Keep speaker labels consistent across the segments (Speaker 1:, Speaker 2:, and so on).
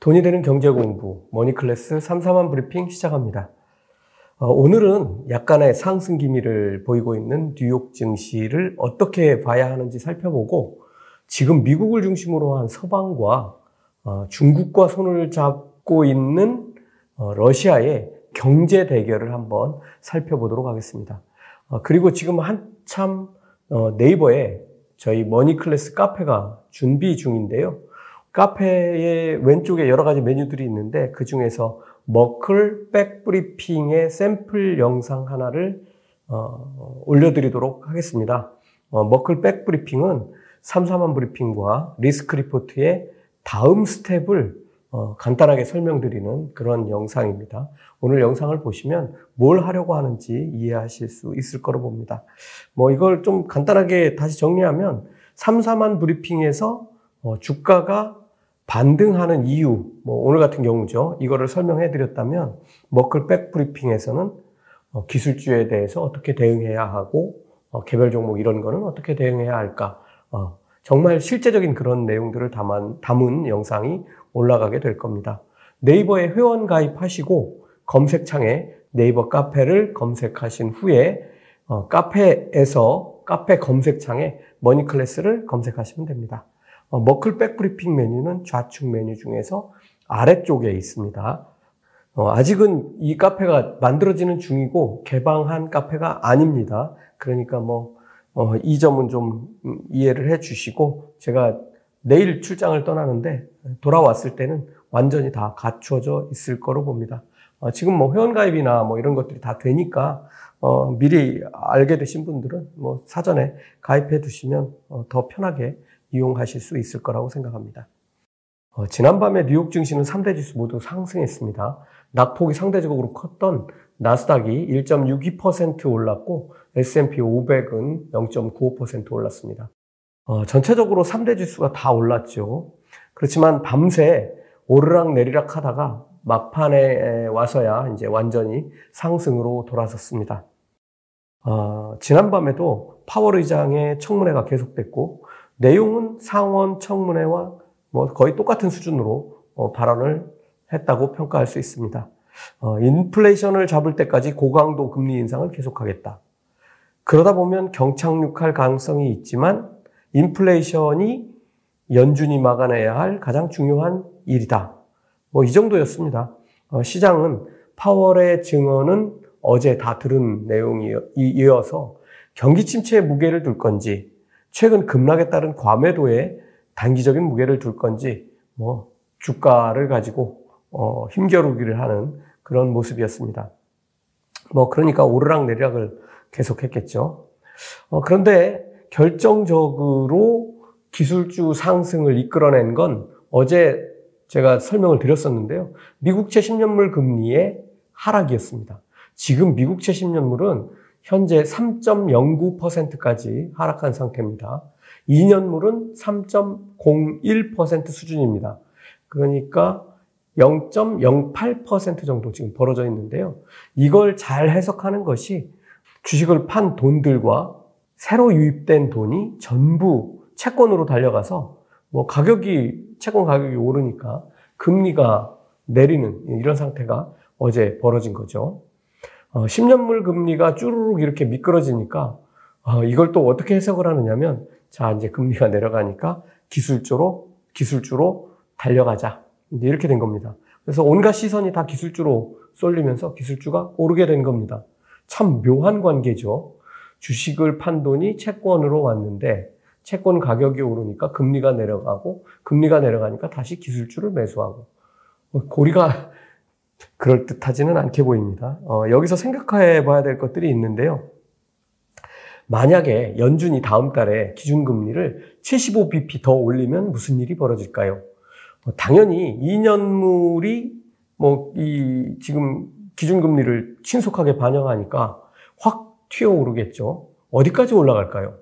Speaker 1: 돈이 되는 경제 공부 머니 클래스 3 4만 브리핑 시작합니다. 어, 오늘은 약간의 상승 기미를 보이고 있는 뉴욕 증시를 어떻게 봐야 하는지 살펴보고 지금 미국을 중심으로 한 서방과 어, 중국과 손을 잡고 있는 어, 러시아의 경제 대결을 한번 살펴보도록 하겠습니다. 어, 그리고 지금 한참 어, 네이버에 저희 머니 클래스 카페가 준비 중인데요. 카페의 왼쪽에 여러 가지 메뉴들이 있는데 그 중에서 머클 백브리핑의 샘플 영상 하나를 어, 올려드리도록 하겠습니다. 어, 머클 백브리핑은 3, 4만 브리핑과 리스크 리포트의 다음 스텝을 어, 간단하게 설명드리는 그런 영상입니다. 오늘 영상을 보시면 뭘 하려고 하는지 이해하실 수 있을 거로 봅니다. 뭐 이걸 좀 간단하게 다시 정리하면 3, 4만 브리핑에서 어, 주가가 반등하는 이유, 뭐 오늘 같은 경우죠. 이거를 설명해 드렸다면 머클백 브리핑에서는 어, 기술주에 대해서 어떻게 대응해야 하고 어, 개별 종목 이런 거는 어떻게 대응해야 할까. 어, 정말 실제적인 그런 내용들을 담은, 담은 영상이 올라가게 될 겁니다. 네이버에 회원 가입하시고 검색창에 네이버 카페를 검색하신 후에 어, 카페에서 카페 검색창에 머니클래스를 검색하시면 됩니다. 어, 머클 백 브리핑 메뉴는 좌측 메뉴 중에서 아래쪽에 있습니다. 어, 아직은 이 카페가 만들어지는 중이고 개방한 카페가 아닙니다. 그러니까 뭐, 어, 이 점은 좀 음, 이해를 해 주시고 제가 내일 출장을 떠나는데 돌아왔을 때는 완전히 다 갖춰져 있을 거로 봅니다. 어, 지금 뭐 회원가입이나 뭐 이런 것들이 다 되니까 어, 미리 알게 되신 분들은 뭐 사전에 가입해 두시면 어, 더 편하게 이용하실 수 있을 거라고 생각합니다. 어, 지난밤에 뉴욕 증시는 3대 지수 모두 상승했습니다. 낙폭이 상대적으로 컸던 나스닥이 1.62% 올랐고 S&P 500은 0.95% 올랐습니다. 어, 전체적으로 3대 지수가 다 올랐죠. 그렇지만 밤새 오르락 내리락 하다가 막판에 와서야 이제 완전히 상승으로 돌아섰습니다. 어, 지난밤에도 파월 의장의 청문회가 계속됐고 내용은 상원 청문회와 뭐 거의 똑같은 수준으로 어, 발언을 했다고 평가할 수 있습니다. 어, 인플레이션을 잡을 때까지 고강도 금리 인상을 계속하겠다. 그러다 보면 경착륙할 가능성이 있지만 인플레이션이 연준이 막아내야 할 가장 중요한 일이다. 뭐 이 정도였습니다. 어, 시장은 파월의 증언은 어제 다 들은 내용이어서 경기 침체에 무게를 둘 건지 최근 급락에 따른 과매도에 단기적인 무게를 둘 건지 뭐 주가를 가지고 어, 힘겨루기를 하는 그런 모습이었습니다. 뭐 그러니까 오르락 내리락을 계속했겠죠. 어, 그런데 결정적으로 기술주 상승을 이끌어낸 건 어제 제가 설명을 드렸었는데요. 미국채 10년물 금리의 하락이었습니다. 지금 미국채 10년물은 현재 3.09%까지 하락한 상태입니다. 2년물은 3.01% 수준입니다. 그러니까 0.08% 정도 지금 벌어져 있는데요. 이걸 잘 해석하는 것이 주식을 판 돈들과 새로 유입된 돈이 전부 채권으로 달려가서 뭐 가격이, 채권 가격이 오르니까 금리가 내리는 이런 상태가 어제 벌어진 거죠. 어, 10년물 금리가 쭈르륵 이렇게 미끄러지니까 어, 이걸 또 어떻게 해석을 하느냐면 자 이제 금리가 내려가니까 기술주로 기술주로 달려가자 이제 이렇게 된 겁니다. 그래서 온갖 시선이 다 기술주로 쏠리면서 기술주가 오르게 된 겁니다. 참 묘한 관계죠. 주식을 판 돈이 채권으로 왔는데 채권 가격이 오르니까 금리가 내려가고 금리가 내려가니까 다시 기술주를 매수하고 고리가 그럴듯하지는 않게 보입니다. 어, 여기서 생각해 봐야 될 것들이 있는데요. 만약에 연준이 다음 달에 기준금리를 75bp 더 올리면 무슨 일이 벌어질까요? 어, 당연히 2년물이 뭐 이 지금 기준금리를 신속하게 반영하니까 확 튀어오르겠죠. 어디까지 올라갈까요?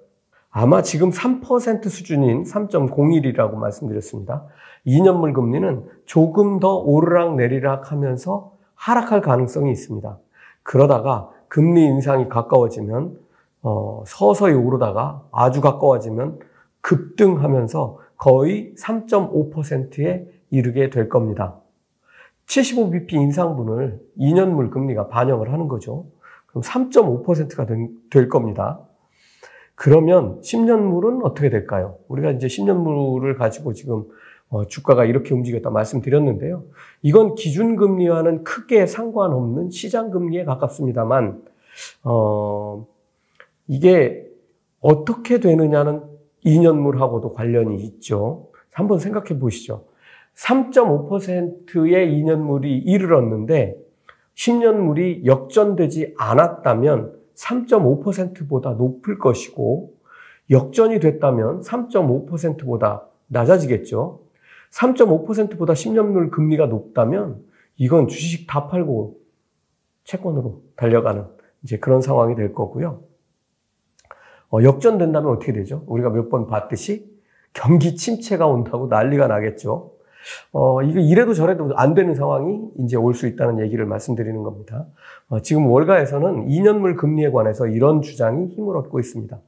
Speaker 1: 아마 지금 3% 수준인 3.01이라고 말씀드렸습니다. 2년물 금리는 조금 더 오르락 내리락 하면서 하락할 가능성이 있습니다. 그러다가 금리 인상이 가까워지면 어, 서서히 오르다가 아주 가까워지면 급등하면서 거의 3.5%의 이르게 될 겁니다. 75bp 인상분을 2년물 금리가 반영을 하는 거죠. 그럼 3.5%가 될 겁니다. 그러면 10년물은 어떻게 될까요? 우리가 이제 10년물을 가지고 지금 어, 주가가 이렇게 움직였다 말씀드렸는데요. 이건 기준금리와는 크게 상관없는 시장금리에 가깝습니다만, 어, 이게 어떻게 되느냐는 2년물하고도 관련이 있죠. 한번 생각해 보시죠. 3.5%의 2년물이 이르렀는데 10년물이 역전되지 않았다면 3.5%보다 높을 것이고 역전이 됐다면 3.5%보다 낮아지겠죠. 3.5%보다 10년물 금리가 높다면 이건 주식 다 팔고 채권으로 달려가는 이제 그런 상황이 될 거고요. 어, 역전된다면 어떻게 되죠? 우리가 몇 번 봤듯이 경기 침체가 온다고 난리가 나겠죠. 어, 이게 이래도 저래도 안 되는 상황이 이제 올 수 있다는 얘기를 말씀드리는 겁니다. 어, 지금 월가에서는 2년물 금리에 관해서 이런 주장이 힘을 얻고 있습니다.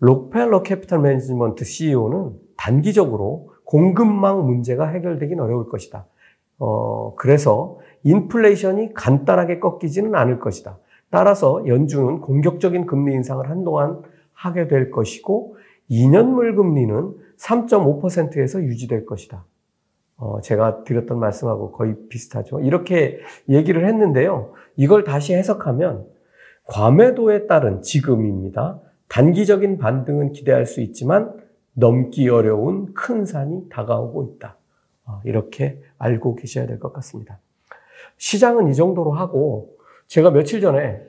Speaker 1: 록펠러 캐피탈 매니지먼트 CEO는 단기적으로 공급망 문제가 해결되긴 어려울 것이다. 어, 그래서 인플레이션이 간단하게 꺾이지는 않을 것이다. 따라서 연준은 공격적인 금리 인상을 한동안 하게 될 것이고 2년물 금리는 3.5%에서 유지될 것이다. 어, 제가 드렸던 말씀하고 거의 비슷하죠. 이렇게 얘기를 했는데요. 이걸 다시 해석하면 과매도에 따른 지금입니다. 단기적인 반등은 기대할 수 있지만 넘기 어려운 큰 산이 다가오고 있다. 어, 이렇게 알고 계셔야 될 것 같습니다. 시장은 이 정도로 하고 제가 며칠 전에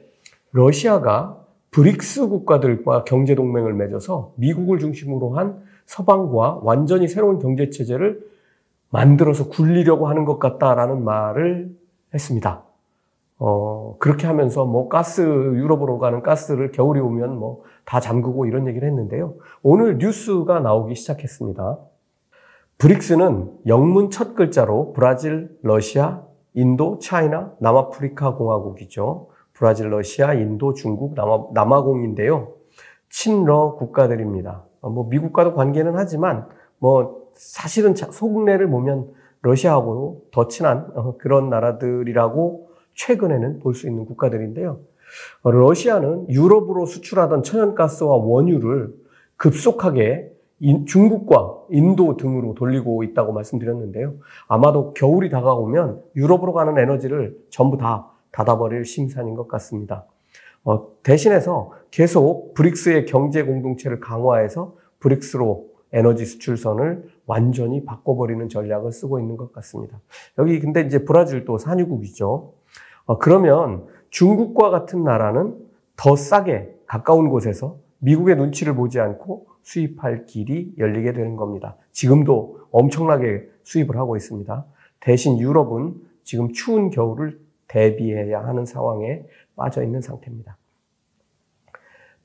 Speaker 1: 러시아가 브릭스 국가들과 경제 동맹을 맺어서 미국을 중심으로 한 서방과 완전히 새로운 경제 체제를 만들어서 굴리려고 하는 것 같다라는 말을 했습니다. 어, 그렇게 하면서 뭐 가스, 유럽으로 가는 가스를 겨울이 오면 뭐 다 잠그고 이런 얘기를 했는데요. 오늘 뉴스가 나오기 시작했습니다. 브릭스는 영문 첫 글자로 브라질, 러시아, 인도, 차이나, 남아프리카 공화국이죠. 브라질, 러시아, 인도, 중국, 남아, 남아공인데요. 친러 국가들입니다. 어, 뭐 미국과도 관계는 하지만 뭐 사실은 속내를 보면 러시아하고 더 친한 어, 그런 나라들이라고 최근에는 볼 수 있는 국가들인데요. 어, 러시아는 유럽으로 수출하던 천연가스와 원유를 급속하게 중국과 인도 등으로 돌리고 있다고 말씀드렸는데요. 아마도 겨울이 다가오면 유럽으로 가는 에너지를 전부 다 닫아버릴 심산인 것 같습니다. 어, 대신해서 계속 브릭스의 경제 공동체를 강화해서 브릭스로 에너지 수출선을 완전히 바꿔버리는 전략을 쓰고 있는 것 같습니다. 여기 근데 이제 브라질도 산유국이죠. 어, 그러면 중국과 같은 나라는 더 싸게 가까운 곳에서 미국의 눈치를 보지 않고 수입할 길이 열리게 되는 겁니다. 지금도 엄청나게 수입을 하고 있습니다. 대신 유럽은 지금 추운 겨울을 대비해야 하는 상황에 빠져 있는 상태입니다.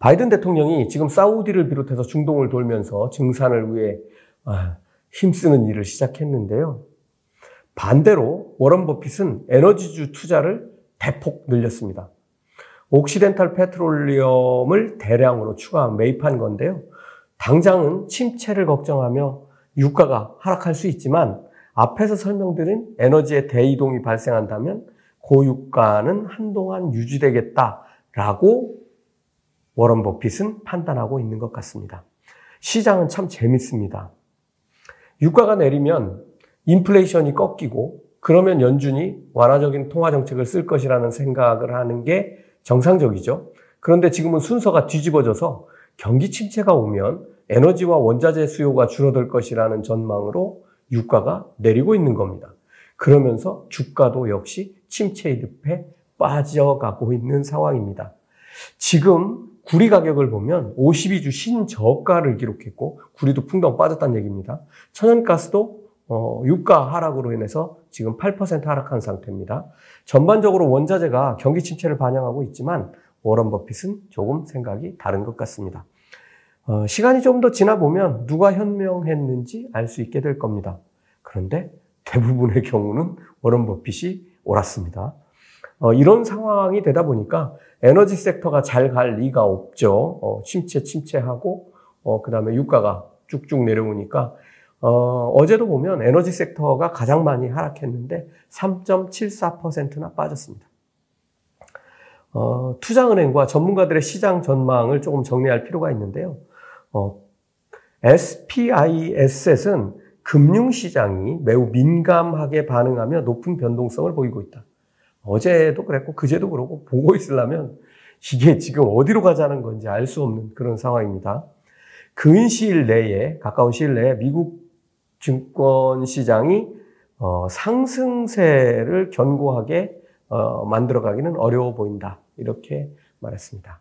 Speaker 1: 바이든 대통령이 지금 사우디를 비롯해서 중동을 돌면서 증산을 위해 아, 힘쓰는 일을 시작했는데요. 반대로 워런 버핏은 에너지주 투자를 대폭 늘렸습니다. 옥시덴탈 페트롤리엄을 대량으로 추가 매입한 건데요. 당장은 침체를 걱정하며 유가가 하락할 수 있지만 앞에서 설명드린 에너지의 대이동이 발생한다면 고유가는 한동안 유지되겠다라고 워런 버핏은 판단하고 있는 것 같습니다. 시장은 참 재밌습니다. 유가가 내리면 인플레이션이 꺾이고 그러면 연준이 완화적인 통화 정책을 쓸 것이라는 생각을 하는 게 정상적이죠. 그런데 지금은 순서가 뒤집어져서 경기 침체가 오면 에너지와 원자재 수요가 줄어들 것이라는 전망으로 유가가 내리고 있는 겁니다. 그러면서 주가도 역시 침체의 늪에 빠져가고 있는 상황입니다. 지금 구리 가격을 보면 52주 신저가를 기록했고 구리도 풍덩 빠졌다는 얘기입니다. 천연가스도 어, 유가 하락으로 인해서 지금 8% 하락한 상태입니다. 전반적으로 원자재가 경기 침체를 반영하고 있지만 워런 버핏은 조금 생각이 다른 것 같습니다. 어, 시간이 좀 더 지나 보면 누가 현명했는지 알 수 있게 될 겁니다. 그런데 대부분의 경우는 워런 버핏이 옳았습니다. 어, 이런 상황이 되다 보니까 에너지 섹터가 잘 갈 리가 없죠. 어, 침체 침체하고 어, 그 다음에 유가가 쭉쭉 내려오니까 어, 어제도 보면 에너지 섹터가 가장 많이 하락했는데 3.74%나 빠졌습니다. 어, 투자은행과 전문가들의 시장 전망을 조금 정리할 필요가 있는데요. 어, SPIS은 금융시장이 매우 민감하게 반응하며 높은 변동성을 보이고 있다. 어제도 그랬고 그제도 그러고 보고 있으려면 이게 지금 어디로 가자는 건지 알 수 없는 그런 상황입니다. 근 시일 내에 가까운 시일 내에 미국 증권 시장이 어, 상승세를 견고하게 어, 만들어가기는 어려워 보인다. 이렇게 말했습니다.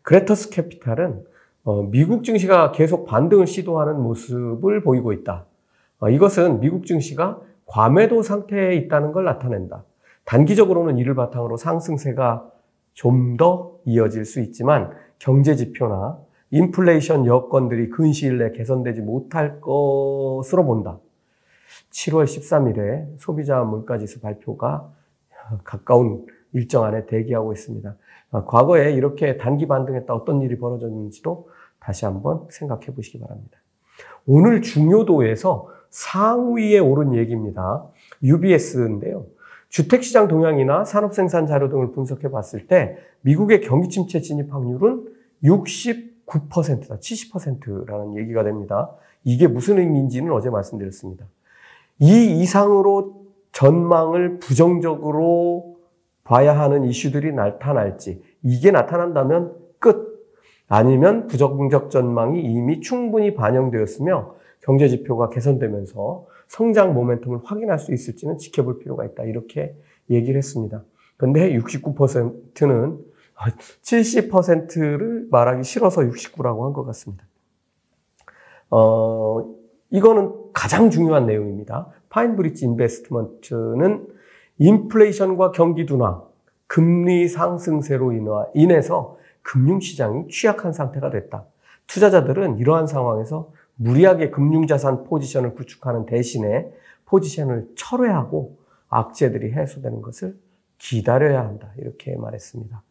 Speaker 1: 그레터스 캐피탈은 어, 미국 증시가 계속 반등을 시도하는 모습을 보이고 있다. 어, 이것은 미국 증시가 과매도 상태에 있다는 걸 나타낸다. 단기적으로는 이를 바탕으로 상승세가 좀 더 이어질 수 있지만 경제 지표나 인플레이션 여건들이 근시일 내에 개선되지 못할 것으로 본다. 7월 13일에 소비자 물가지수 발표가 가까운 일정 안에 대기하고 있습니다. 어, 과거에 이렇게 단기 반등했다 어떤 일이 벌어졌는지도 다시 한번 생각해 보시기 바랍니다. 오늘 중요도에서 상위에 오른 얘기입니다. UBS인데요. 주택시장 동향이나 산업생산 자료 등을 분석해 봤을 때 미국의 경기 침체 진입 확률은 69%다. 70%라는 얘기가 됩니다. 이게 무슨 의미인지는 어제 말씀드렸습니다. 이 이상으로 전망을 부정적으로 봐야 하는 이슈들이 나타날지 이게 나타난다면 끝 아니면 부정적 전망이 이미 충분히 반영되었으며 경제 지표가 개선되면서 성장 모멘텀을 확인할 수 있을지는 지켜볼 필요가 있다 이렇게 얘기를 했습니다. 근데 69%는 70%를 말하기 싫어서 69라고 한 것 같습니다. 어, 이거는 가장 중요한 내용입니다. 파인브리지 인베스트먼트는 인플레이션과 경기 둔화, 금리 상승세로 인해서 금융시장이 취약한 상태가 됐다. 투자자들은 이러한 상황에서 무리하게 금융자산 포지션을 구축하는 대신에 포지션을 철회하고 악재들이 해소되는 것을 기다려야 한다. 이렇게 말했습니다.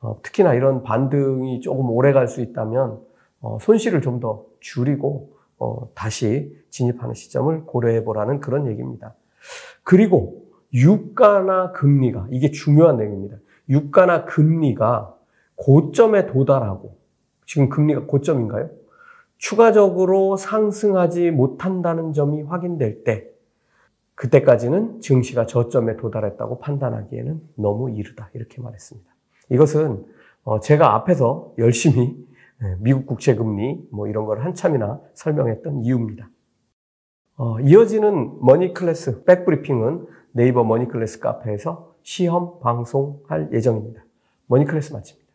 Speaker 1: 어, 특히나 이런 반등이 조금 오래 갈 수 있다면 어, 손실을 좀 더 줄이고 어, 다시 진입하는 시점을 고려해 보라는 그런 얘기입니다. 그리고 유가나 금리가 이게 중요한 내용입니다. 유가나 금리가 고점에 도달하고 지금 금리가 고점인가요? 추가적으로 상승하지 못한다는 점이 확인될 때 그때까지는 증시가 저점에 도달했다고 판단하기에는 너무 이르다 이렇게 말했습니다. 이것은 어, 제가 앞에서 열심히 네, 미국 국채 금리 뭐 이런 걸 한참이나 설명했던 이유입니다. 어, 이어지는 머니클래스 백브리핑은 네이버 머니클래스 카페에서 시험 방송할 예정입니다. 머니클래스 마칩니다.